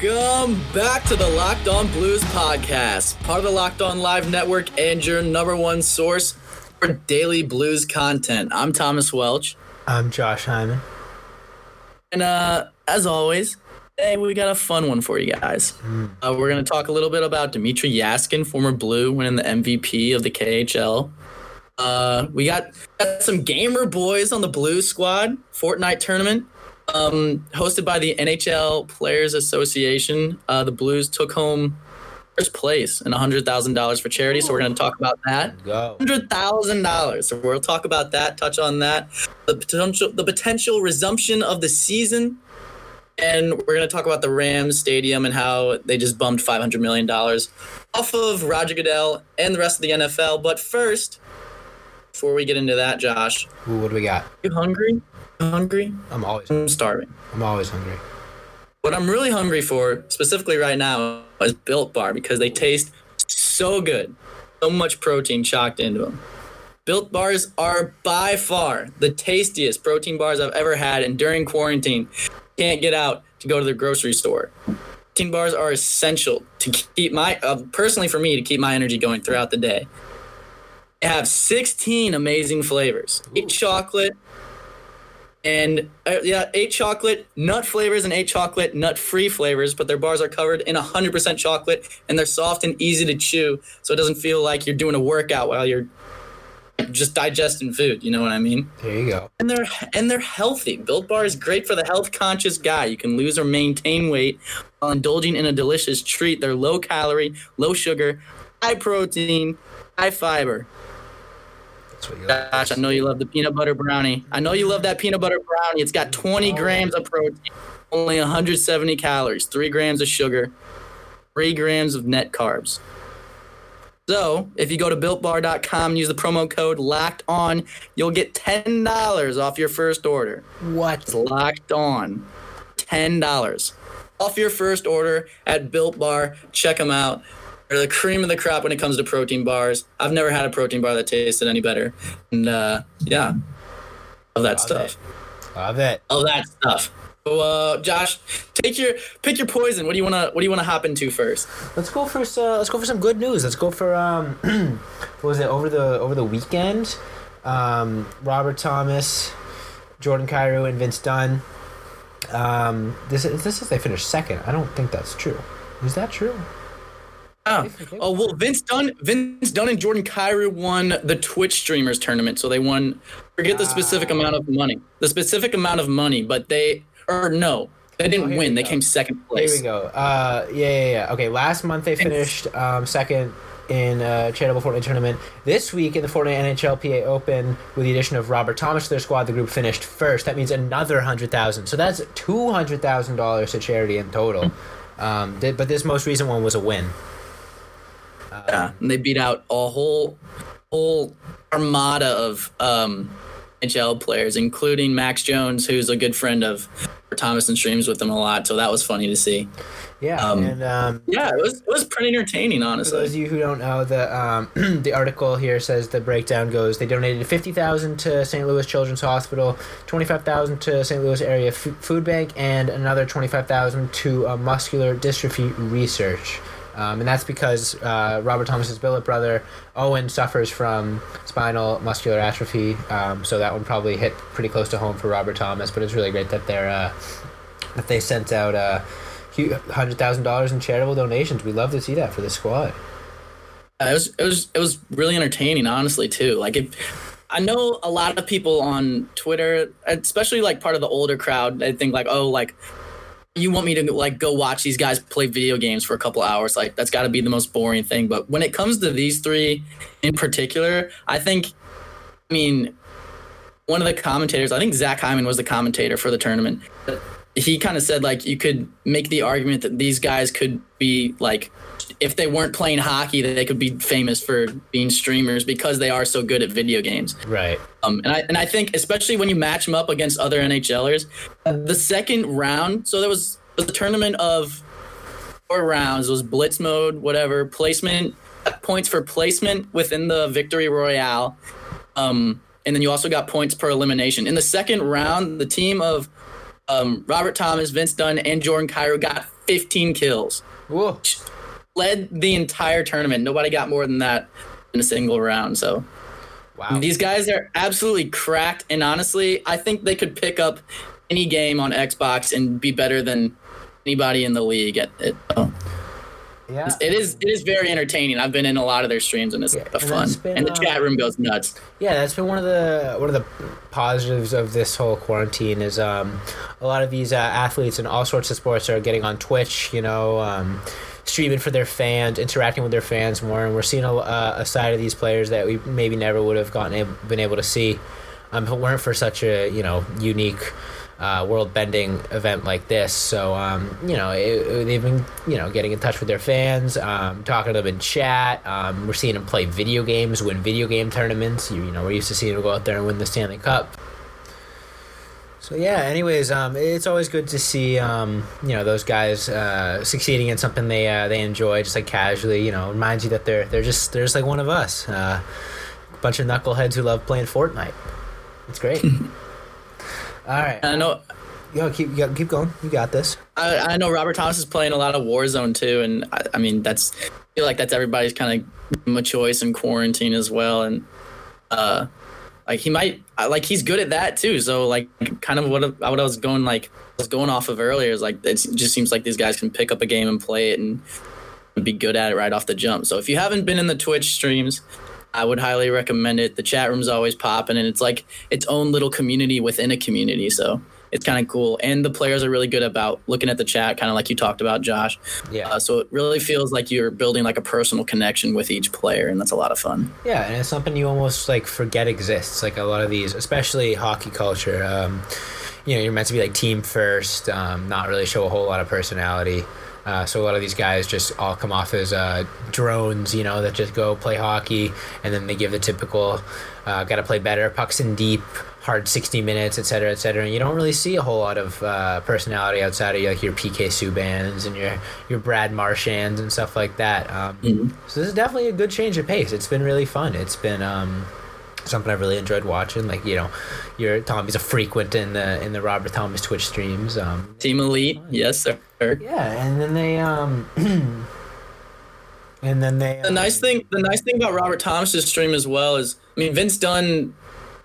Welcome back to the Locked On Blues podcast, part of the Locked On Live Network and your number one source for daily blues content. I'm Thomas Welch. I'm Josh Hyman. And uh, as always, hey, we got a fun one for you guys. Mm. Uh, we're going to talk a little bit about Dmitrij Jaskin, former Blue, winning the MVP of the KHL. Uh, we got, got some gamer boys on the Blue squad Fortnite tournament um, hosted by the NHL Players Association. Uh, the Blues took home first place and $100,000 for charity. So we're going to talk about that. $100,000. So we'll talk about that, touch on that, the potential, the potential resumption of the season. And we're going to talk about the Rams Stadium and how they just bumped $500 million off of Roger Goodell and the rest of the NFL. But first, before we get into that, Josh. Ooh, what do we got? You hungry? Hungry? I'm always. I'm starving. I'm always hungry. What I'm really hungry for, specifically right now, is Built Bar because they taste so good. So much protein chocked into them. Built bars are by far the tastiest protein bars I've ever had, and during quarantine, can't get out to go to the grocery store. Protein bars are essential to keep my, uh, personally for me, to keep my energy going throughout the day. They have 16 amazing flavors: eight chocolate, and uh, yeah, eight chocolate nut flavors and eight chocolate nut free flavors, but their bars are covered in 100% chocolate and they're soft and easy to chew, so it doesn't feel like you're doing a workout while you're just digesting food. You know what I mean? There you go. And they're and they're healthy. Built Bar is great for the health conscious guy. You can lose or maintain weight while indulging in a delicious treat. They're low calorie, low sugar, high protein, high fiber. Gosh, I know you love the peanut butter brownie. I know you love that peanut butter brownie. It's got 20 grams of protein, only 170 calories, 3 grams of sugar, 3 grams of net carbs. So, if you go to builtbar.com and use the promo code locked on, you'll get $10 off your first order. What? It's locked on. $10 off your first order at Built Bar. Check them out. The cream of the crop when it comes to protein bars. I've never had a protein bar that tasted any better. And uh, yeah, love that Love stuff. It. Love it. Love that stuff. So, uh, Josh, take your pick your poison. What do you wanna What do you wanna hop into first? Let's go for uh, let's go for some good news. Let's go for um, what was it over the over the weekend? Um, Robert Thomas, Jordan Kyrou, and Vince Dunn. Um, this is this is they finished second. I don't think that's true. Is that true? Oh. oh well, Vince Dunn, Vince Dunn, and Jordan Kyrou won the Twitch streamers tournament, so they won. Forget the specific amount of money, the specific amount of money, but they or no, they didn't oh, win. They came second place. Here we go. Uh, yeah, yeah, yeah. Okay, last month they finished um, second in a charitable Fortnite tournament. This week in the Fortnite NHLPA Open, with the addition of Robert Thomas to their squad, the group finished first. That means another hundred thousand. So that's two hundred thousand dollars to charity in total. Um, th- but this most recent one was a win. Yeah, and they beat out a whole whole armada of um, NHL players, including Max Jones, who's a good friend of Thomas and streams with them a lot. So that was funny to see. Yeah, um, and um, yeah, it was it was pretty entertaining, honestly. For those of you who don't know, the um, the article here says the breakdown goes: they donated fifty thousand to St. Louis Children's Hospital, twenty five thousand to St. Louis Area F- Food Bank, and another twenty five thousand to uh, muscular dystrophy research. Um, and that's because uh, Robert Thomas's billet brother Owen suffers from spinal muscular atrophy. Um, so that one probably hit pretty close to home for Robert Thomas. But it's really great that they're uh, that they sent out uh, hundred thousand dollars in charitable donations. We love to see that for the squad. Uh, it was it was it was really entertaining, honestly, too. Like if. I know a lot of people on Twitter, especially like part of the older crowd, they think like, oh, like you want me to like go watch these guys play video games for a couple hours like that's got to be the most boring thing. But when it comes to these three in particular i think i mean one of the commentators i think zach hyman was the commentator for the tournament he kind of said like you could make the argument that these guys could be like if they weren't playing hockey they could be famous for being streamers because they are so good at video games right um and i and i think especially when you match them up against other nhlers the second round so there was, was a tournament of four rounds it was blitz mode whatever placement points for placement within the victory royale um and then you also got points per elimination in the second round the team of Um, Robert Thomas, Vince Dunn, and Jordan Kyrou got 15 kills. Whoa. Led the entire tournament. Nobody got more than that in a single round. So Wow. these guys are absolutely cracked. And honestly, I think they could pick up any game on Xbox and be better than anybody in the league. At it, yeah. it is it is very entertaining. I've been in a lot of their streams and it's Yeah, and fun. been, and the uh, chat room goes nuts. Yeah, that's been one of the one of the positives of this whole quarantine is um, a lot of these uh, athletes in all sorts of sports are getting on Twitch, you know, um, streaming for their fans, interacting with their fans more, and we're seeing a, uh, a side of these players that we maybe never would have gotten ab- been able to see um, if it weren't for such a you know unique. Uh, world-bending event like this, so um, you know it, it- they've been you know getting in touch with their fans, um, talking to them in chat. Um, we're seeing them play video games, win video game tournaments. You, you know we're used to seeing them go out there and win the Stanley Cup. So yeah. Anyways, um, it's always good to see um, you know those guys uh, succeeding in something they uh, they enjoy, just like casually. You know, reminds you that they're they're just they're just like one of us, uh, a bunch of knuckleheads who love playing Fortnite. It's great. All right, I know yo, keep you got- keep going. You got this. I, I know Robert Thomas is playing a lot of Warzone too, and I, I mean that's I feel like that's everybody's kind of a choice in quarantine as well, and uh, like he might like he's good at that too. So like kind of what I- what I was going like was going off of earlier is like it just seems like these guys can pick up a game and play it and be good at it right off the jump. So if you haven't been in the Twitch streams. I would highly recommend it. The chat room's always popping, and it's like its own little community within a community. So it's kind of cool. And the players are really good about looking at the chat, kind of like you talked about, Josh. Yeah. Uh, so it really feels like you're building like a personal connection with each player, and that's a lot of fun. Yeah, and it's something you almost like forget exists. Like a lot of these, especially hockey culture. Um, you know, you're meant to be like team first, um, not really show a whole lot of personality. Uh, so a lot of these guys just all come off as uh, drones, you know, that just go play hockey, and then they give the typical, uh, got to play better, pucks in deep, hard 60 minutes, et cetera, et cetera. And you don't really see a whole lot of uh, personality outside of like your PK Subans and your your Brad Marshands and stuff like that. Um, Mhm. So this is definitely a good change of pace. It's been really fun. It's been um, something I've really enjoyed watching. Like you know, your Tommy's a frequent in the in the Robert Thomas Twitch streams. Um, Team Elite, yes, sir. yeah, and then they um, and then they The nice thing, the nice thing about Robert Thomas's stream as well is, I mean, Vince Dunn,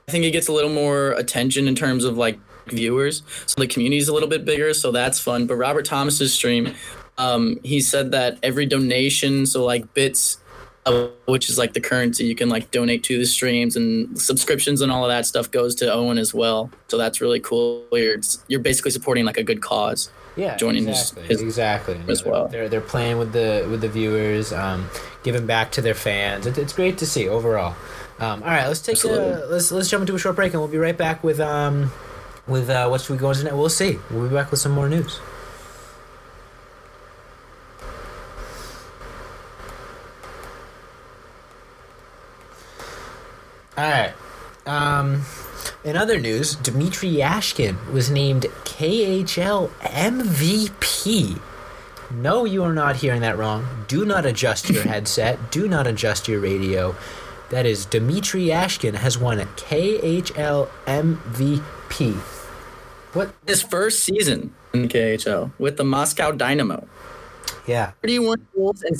I think it gets a little more attention in terms of like viewers, so the community's a little bit bigger, so that's fun. But Robert Thomas's stream, um, he said that every donation, so like bits, uh, which is like the currency you can like donate to the streams and subscriptions and all of that stuff goes to Owen as well. So that's really cool. You're you're basically supporting like a good cause. yeah, joining exactly, his- exactly as They're- well. They're they're playing with the with the viewers, um, giving back to their fans. It, it's great to see overall. Um, all right, let's take a, let's let's jump into a short break, and we'll be right back with um with uh, what should we go into next? We'll see. We'll be back with some more news. All right. Um, in other news, Dmitry Jaskin was named KHL MVP. No, you are not hearing that wrong. Do not adjust your headset. Do not adjust your radio. That is Dmitry Jaskin has won a KHL MVP. What? His first season in the KHL with the Moscow Dynamo. Yeah. 31 goals and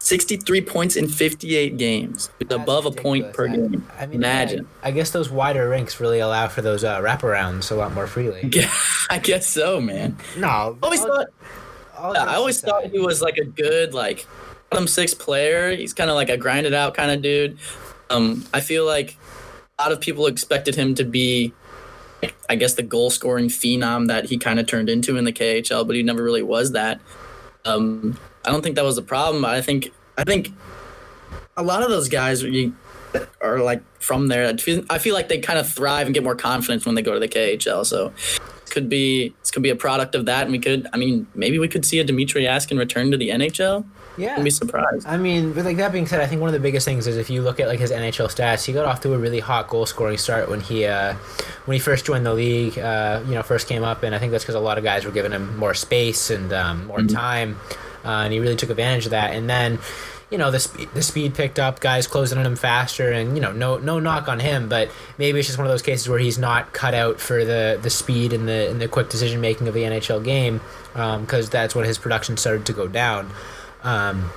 63 points in 58 games. It's above a point per ridiculous. game. I, I mean, Imagine. I, I guess those wider rinks really allow for those uh, wraparounds a lot more freely. Yeah, I guess so, man. No, I always thought I always thought he was like a good like bottom six player. He's kind of like a grinded out kind of dude. Um, I feel like a lot of people expected him to be, I guess, the goal scoring phenom that he kind of turned into in the KHL, but he never really was that. Um, I don't think that was the problem. I think I think a lot of those guys are like from there. I feel, like they kind of thrive and get more confidence when they go to the KHL. So could be this could be a product of that, and we could. I mean, maybe we could see a Dmitrij Jaskin return to the NHL. Yeah. I'd be surprised. I mean, but like that being said, I think one of the biggest things is if you look at like his NHL stats, he got off to a really hot goal scoring start when he uh, when he first joined the league. Uh, you know, first came up, and I think that's because a lot of guys were giving him more space and um, more time, uh, and he really took advantage of that. And then you know the speed the speed picked up, guys closing on him faster, and you know no no knock on him, but maybe it's just one of those cases where he's not cut out for the the speed and the and the quick decision making of the NHL game, because um, that's when his production started to go down. Um,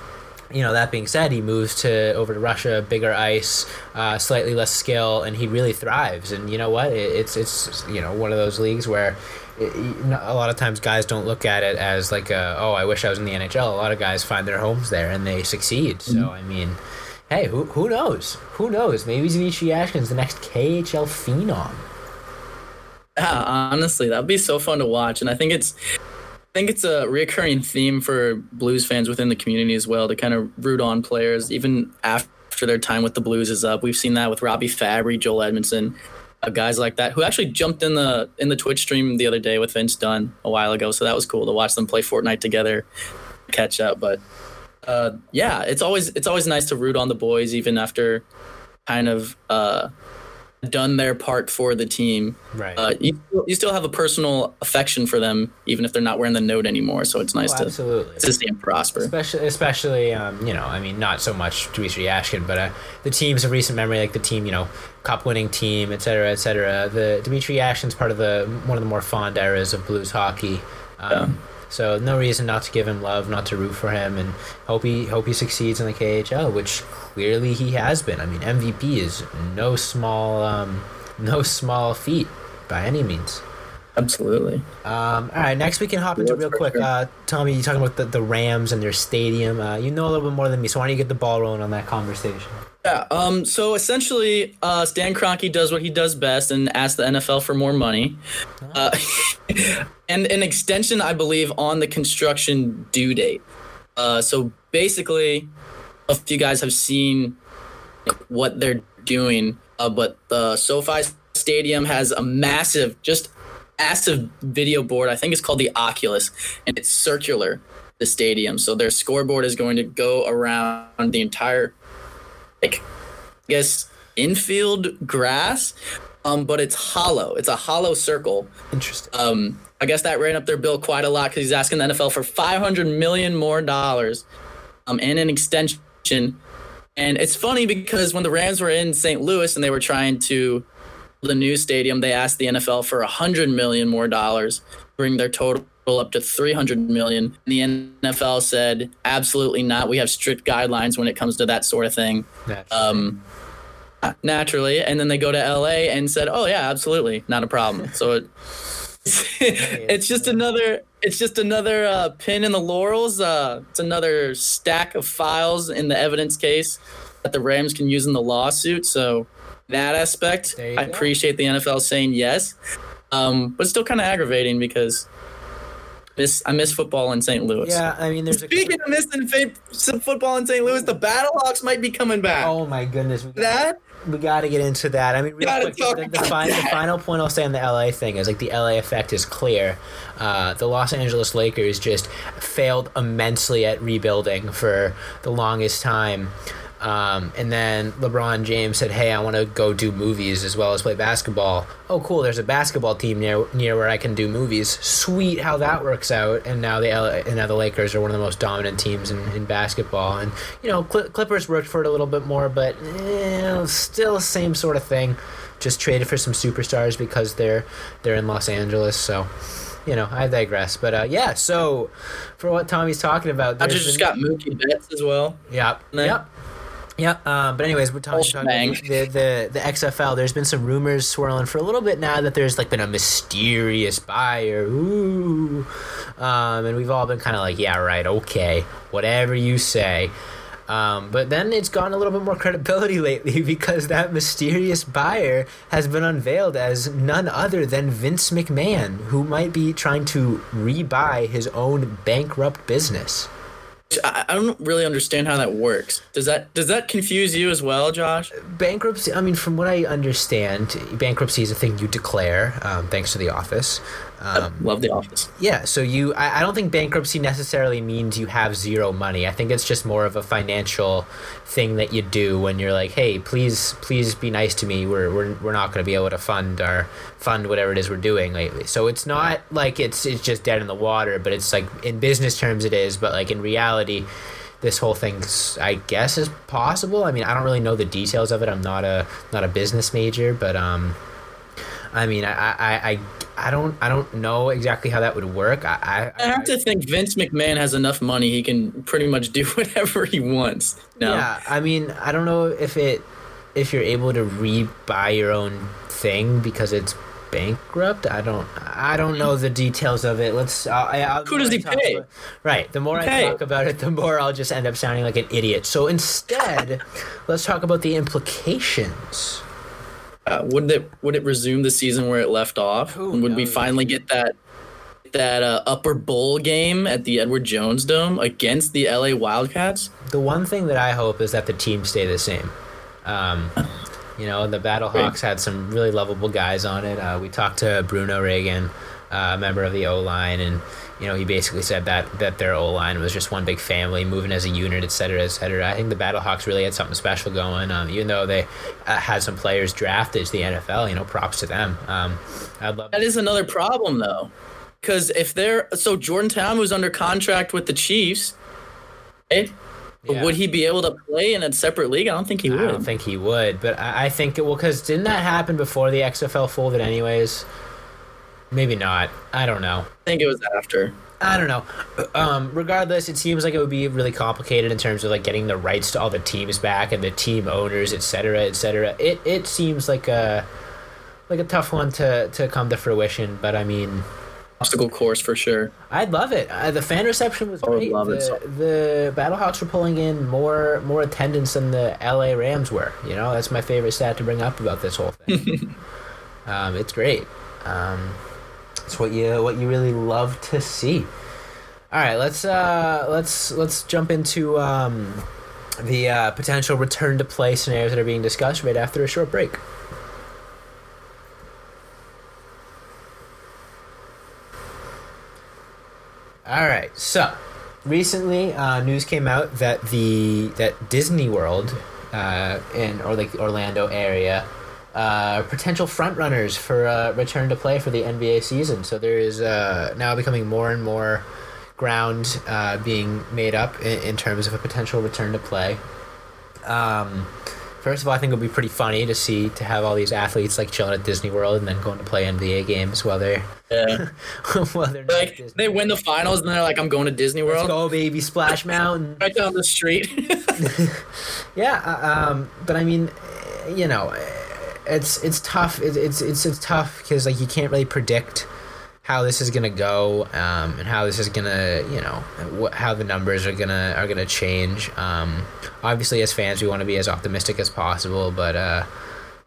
you know that being said he moves to over to russia bigger ice uh, slightly less skill and he really thrives. And you know what? It, it's it's you know one of those leagues where it, a lot of times guys don't look at it as like a, oh i wish i was in the nhl a lot of guys find their homes there and they succeed. So mm-hmm. i mean hey who, who knows? Who knows? Maybe Dmitrij Jaskin's the next khl phenom. Yeah honestly that'd be so fun to watch. And i think it's think it's a recurring theme for Blues fans within the community as well to kind of root on players even after their time with the Blues is up. We've seen that with Robbie Fabbri, Joel Edmundson, uh, guys like that who actually jumped in the in the Twitch stream the other day with Vince Dunn a while ago. So that was cool to watch them play Fortnite together, catch up. But uh, yeah, it's always it's always nice to root on the boys even after kind of uh, done their part for the team, right? Uh, you you still have a personal affection for them, even if they're not wearing the note anymore. So it's nice oh, absolutely. to to see them prosper. Especially, especially, um, you know, I mean, not so much Dmitry Jaskin, but uh, the teams of recent memory, like the team, you know, cup winning team, et cetera, et cetera. The Dmitry Jaskin's part of the one of the more fond eras of blues hockey. Um, yeah. So no reason not to give him love, not to root for him, and hope he hope he succeeds in the KHL, which clearly he has been. I mean, MVP is no small um, no small feat by any means. Absolutely. Um, all right, next we can hop into real quick. Uh, Tommy, you talking about the, the Rams and their stadium. Uh, you know a little bit more than me, so why don't you get the ball rolling on that conversation? Yeah. Um. So essentially, uh, Stan Kroenke does what he does best and asks the NFL for more money, uh, and an extension, I believe, on the construction due date. Uh. So basically, if you guys have seen what they're doing, uh, but the SoFi Stadium has a massive, just massive video board. I think it's called the Oculus, and it's circular. The stadium. So their scoreboard is going to go around the entire like I guess infield grass, um, but it's hollow. It's a hollow circle. Interesting. Um, I guess that ran up their bill quite a lot because he's asking the NFL for 500 million more dollars, um, and an extension. And it's funny because when the Rams were in St. Louis and they were trying to the new stadium, they asked the NFL for 100 million more dollars, bring their total up to 300 million. And the NFL said, absolutely not. We have strict guidelines when it comes to that sort of thing. Naturally. Um, naturally. And then they go to LA and said, oh yeah, absolutely, not a problem. So it, it's just another it's just another uh, pin in the laurels. Uh, it's another stack of files in the evidence case that the Rams can use in the lawsuit. So that aspect, I go. appreciate the NFL saying yes, um, but still kind of aggravating because miss I miss football in St. Louis. Yeah, I mean, there's speaking a- of missing fa- football in St. Louis, the Battlehawks might be coming back. Oh my goodness, we got, that we got to get into that. I mean, real quick, the, the, fi- the, final point I'll say on the LA thing is like the LA effect is clear. Uh, the Los Angeles Lakers just failed immensely at rebuilding for the longest time. Um, and then LeBron James said, "Hey, I want to go do movies as well as play basketball." Oh, cool! There's a basketball team near near where I can do movies. Sweet, how that works out. And now the LA, and now the Lakers are one of the most dominant teams in, in basketball. And you know, Cl- Clippers worked for it a little bit more, but eh, still same sort of thing. Just traded for some superstars because they're they're in Los Angeles. So you know, I digress. But uh, yeah, so for what Tommy's talking about, I just got Mookie Betts as well. Yep. Yep. Yeah, um, but anyways, we're talking, talking about the, the the XFL. There's been some rumors swirling for a little bit now that there's like been a mysterious buyer. Ooh, um, and we've all been kind of like, yeah, right, okay, whatever you say. Um, but then it's gotten a little bit more credibility lately because that mysterious buyer has been unveiled as none other than Vince McMahon, who might be trying to rebuy his own bankrupt business. I, don't really understand how that works. Does that does that confuse you as well, Josh? Bankruptcy. I mean, from what I understand, bankruptcy is a thing you declare, um, thanks to the office. Um, love the office. Yeah, so you, I, I, don't think bankruptcy necessarily means you have zero money. I think it's just more of a financial thing that you do when you're like, hey, please, please be nice to me. We're, we're, we're not going to be able to fund our fund whatever it is we're doing lately. So it's not like it's it's just dead in the water, but it's like in business terms it is, but like in reality this whole thing's I guess is possible. I mean, I don't really know the details of it. I'm not a not a business major, but um, I mean, I I, I I don't I don't know exactly how that would work. I I, I have to think Vince McMahon has enough money he can pretty much do whatever he wants. No. Yeah, I mean I don't know if it if you're able to rebuy your own thing because it's bankrupt. I don't I don't know the details of it. Let's. Uh, I, I'll, Who does he pay? About, right. The more. I talk about it, the more I'll just end up sounding like an idiot. So instead, let's talk about the implications. Uh, would it would it resume the season where it left off? Who would we finally get that that uh, upper bowl game at the Edward Jones Dome against the LA Wildcats? The one thing that I hope is that the teams stay the same. Um, you know, the Battlehawks had some really lovable guys on it. Uh, we talked to Bruno Reagan, uh, a member of the O line, and you know he basically said that that their O line was just one big family, moving as a unit, et cetera, et cetera. I think the Battlehawks really had something special going. Um, even though they uh, had some players drafted to the NFL, you know, props to them. Um, I'd love. That is another problem though, because if they're so Jordan Ta'amu was under contract with the Chiefs, right? Yeah. Would he be able to play in a separate league? I don't think he would. I don't think he would, but I, I think it well because didn't that happen before the XFL folded anyways? Maybe not. I don't know. I think it was after. I don't know. Um, regardless, it seems like it would be really complicated in terms of like getting the rights to all the teams back and the team owners, et cetera, et cetera. It it seems like a like a tough one to to come to fruition. But I mean, Obstacle course for sure. I'd love it. Uh, the fan reception was I would great. love the, it so- the Battlehawks were pulling in more more attendance than the LA Rams were. You know, that's my favorite stat to bring up about this whole thing. um, it's great. Um, it's what you what you really love to see. All right, let's uh, let's let's jump into um, the uh, potential return to play scenarios that are being discussed right after a short break. All right, so recently uh, news came out that the that Disney World uh, in or like Orlando area uh, potential frontrunners for uh, return to play for the NBA season. So there is uh, now becoming more and more ground uh, being made up in, in terms of a potential return to play. Um, first of all, I think it would be pretty funny to see to have all these athletes like chilling at Disney World and then going to play NBA games while they're Yeah. while they're like they win the finals and they're like, I'm going to Disney Let's World. go, baby! Splash Mountain. Right down the street. Yeah, uh, um, but I mean, you know, it's it's tough. It, it's it's it's tough because like you can't really predict how this is gonna go um, and how this is gonna you know wh- how the numbers are gonna are gonna change. Um, obviously, as fans, we want to be as optimistic as possible, but uh,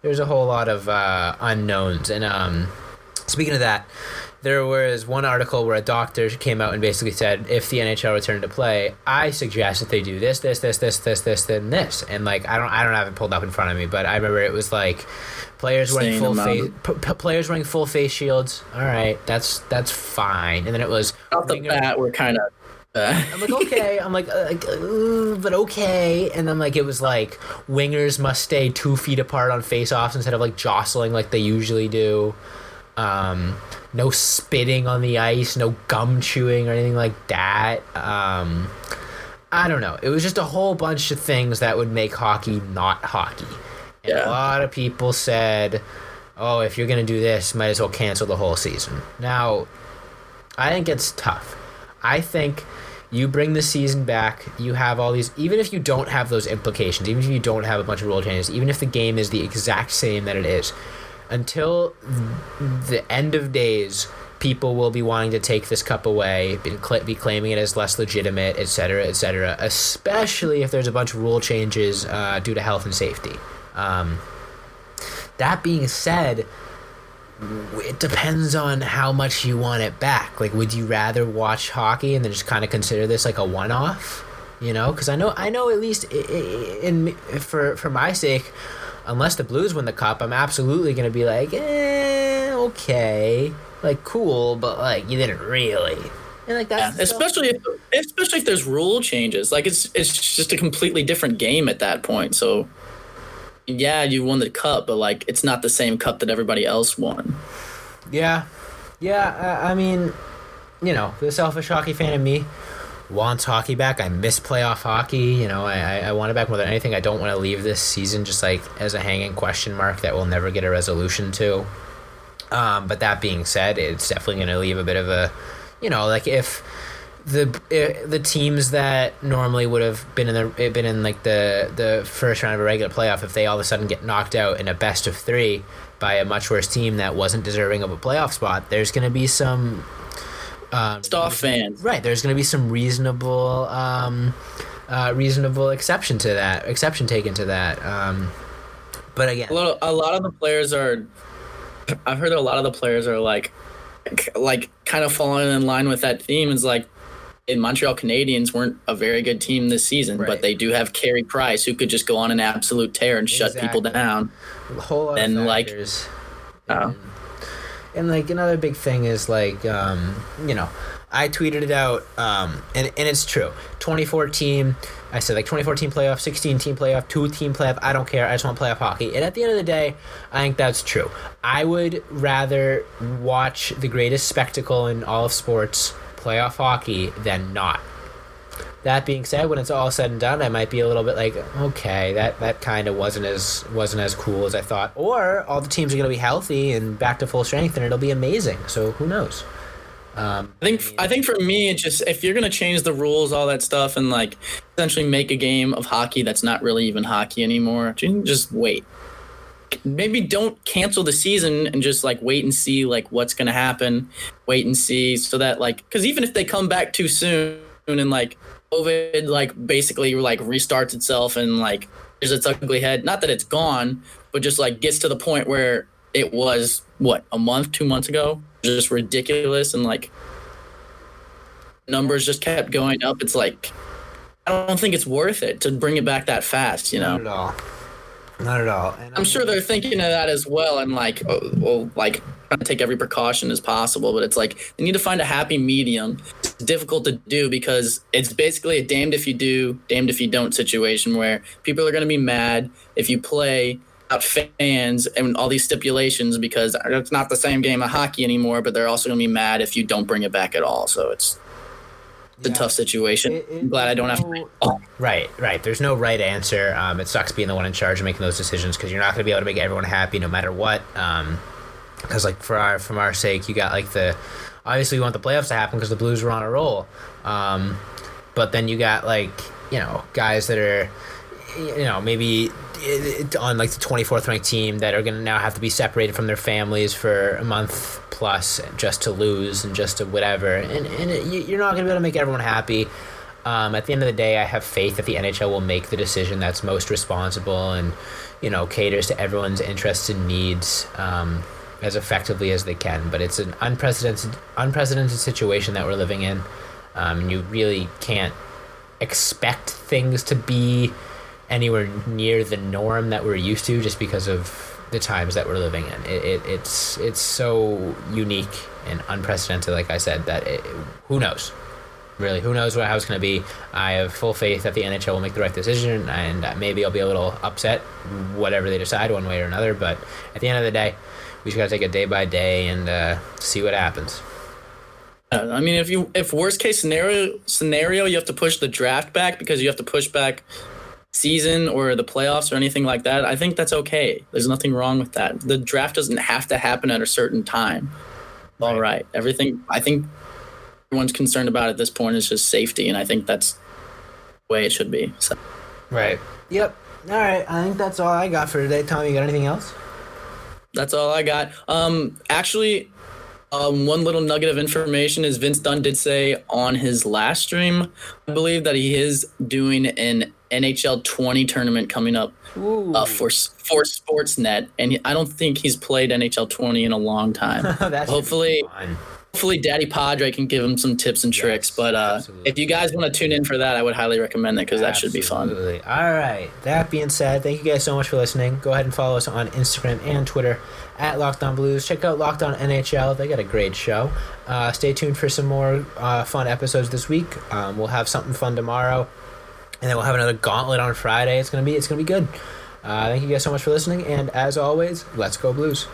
there's a whole lot of uh, unknowns. And um, speaking of that, there was one article where a doctor came out and basically said, if the NHL returned to play, I suggest that they do this, this, this, this, this, this, then this. And like, I don't, I don't have it pulled up in front of me, but I remember it was like players wearing full face, p- p- players wearing full face shields. All right, that's that's fine. And then it was Off the bat, we're kind of. Uh, I'm like, okay. I'm like, uh, like uh, but okay. And then like it was like wingers must stay two feet apart on face-offs instead of like jostling like they usually do. Um, no spitting on the ice, no gum chewing or anything like that. Um, I don't know. It was just a whole bunch of things that would make hockey not hockey. And Yeah. a lot of people said, "Oh, if you're gonna do this, might as well cancel the whole season." Now, I think it's tough. I think you bring the season back, you have all these, even if you don't have those implications, even if you don't have a bunch of rule changes, even if the game is the exact same that it is, until the end of days, people will be wanting to take this cup away, be, claiming it as less legitimate, et cetera, et cetera, especially if there's a bunch of rule changes uh, due to health and safety. Um, that being said, it depends on how much you want it back. Like, would you rather watch hockey and then just kind of consider this like a one-off? You know, because I know, I know at least i- i- in for for my sake, unless the Blues win the cup, I'm absolutely gonna be like, eh, okay, like cool, but like you didn't really. And like yeah, that's especially if, especially if there's rule changes. Like it's it's just a completely different game at that point. So yeah, you won the cup, but like it's not the same cup that everybody else won. Yeah, yeah. I, I mean, you know, the selfish hockey fan in me wants hockey back. I miss playoff hockey. You know, I, I, want it back more than anything. I don't want to leave this season just like as a hanging question mark that we'll never get a resolution to. Um, but that being said, it's definitely going to leave a bit of a, you know, like if the eh, the teams that normally would have been in the been in like the the first round of a regular playoff, if they all of a sudden get knocked out in a best of three by a much worse team that wasn't deserving of a playoff spot, there's going to be some um, Off fans. right. There's going to be some reasonable um, uh, reasonable exception to that exception taken to that. Um, but again, A lot, of, a lot of the players are. I've heard that a lot of the players are like, like kind of falling in line with that theme. Is like, in Montreal Canadiens weren't a very good team this season, Right. but they do have Carey Price who could just go on an absolute tear and shut people down. a whole lot and, like. And, like another big thing is like um, you know i tweeted it out um, and, and it's true. 2014 i said like 2014 playoff 16 team playoff 2 team playoff i don't care i just want playoff hockey. And at the end of the day i think that's true. I would rather watch the greatest spectacle in all of sports playoff hockey than not that being said, when it's all said and done, I might be a little bit like, okay, that, that kind of wasn't as wasn't as cool as I thought. Or all the teams are going to be healthy and back to full strength, and it'll be amazing. So who knows? Um, I think I think for me, it just if you're gonna change the rules, all that stuff, and like essentially make a game of hockey that's not really even hockey anymore, just wait. Maybe don't cancel the season and just like wait and see like what's gonna happen. Wait and see so that like because even if they come back too soon and like COVID like basically like restarts itself and like there's its ugly head. Not that it's gone, but just like gets to the point where it was what a month, two months ago, just ridiculous and like numbers just kept going up. It's like I don't think it's worth it to bring it back that fast. You know. not at all. Not at all. And I'm sure they're thinking of that as well, and like, oh, well, like trying to take every precaution as possible. But it's like they need to find a happy medium. It's difficult to do because it's basically a damned if you do, damned if you don't situation where people are going to be mad if you play out fans and all these stipulations because it's not the same game of hockey anymore. But they're also going to be mad if you don't bring it back at all. So it's it's Yeah. a tough situation. It- it- I'm glad I don't have to. Oh, Right, right. There's no right answer. Um, it sucks being the one in charge of making those decisions because you're not going to be able to make everyone happy no matter what. Because like for our from our sake, you got like the obviously we want the playoffs to happen because the Blues were on a roll. Um, but then you got like you know guys that are you know maybe on like the 24th ranked team that are going to now have to be separated from their families for a month plus just to lose and just to whatever. And, and it, you- you're not going to be able to make everyone happy. Um, at the end of the day i have faith that the nhl will make the decision that's most responsible and you know caters to everyone's interests and needs. Um, as effectively as they can but it's an unprecedented unprecedented situation that we're living in um, you really can't expect things to be anywhere near the norm that we're used to just because of the times that we're living in. It, it, it's it's so unique and unprecedented, like I said, that it, who knows? Really, who knows what how it's going to be? I have full faith that the NHL will make the right decision, and maybe I'll be a little upset, whatever they decide, one way or another. But at the end of the day, we just got to take it day by day and uh, see what happens. Uh, I mean, if you if worst case scenario scenario, you have to push the draft back because you have to push back season or the playoffs or anything like that. I think that's okay. There's nothing wrong with that. The draft doesn't have to happen at a certain time. All right, everything. I think everyone's concerned about at this point is just safety, and I think that's the way it should be. So. Right. Yep. All right. I think that's all I got for today. Tom, you got anything else? That's all I got. Um, actually, um, one little nugget of information is Vince Dunn did say on his last stream, I believe that he is doing an NHL 20 tournament coming up uh, for for Sportsnet, and I don't think he's played NHL 20 in a long time. That should be hopefully. Hopefully, Daddy Padre can give him some tips and tricks. Yes, but uh, if you guys want to tune in for that, I would highly recommend that because that should be fun. Absolutely. All right. That being said, thank you guys so much for listening. Go ahead and follow us on Instagram and Twitter at Locked On Blues. Check out Locked On NHL. They got a great show. Uh, stay tuned for some more uh, fun episodes this week. Um, we'll have something fun tomorrow, and then we'll have another gauntlet on Friday. It's gonna be it's gonna be good. Uh, thank you guys so much for listening, and as always, let's go Blues.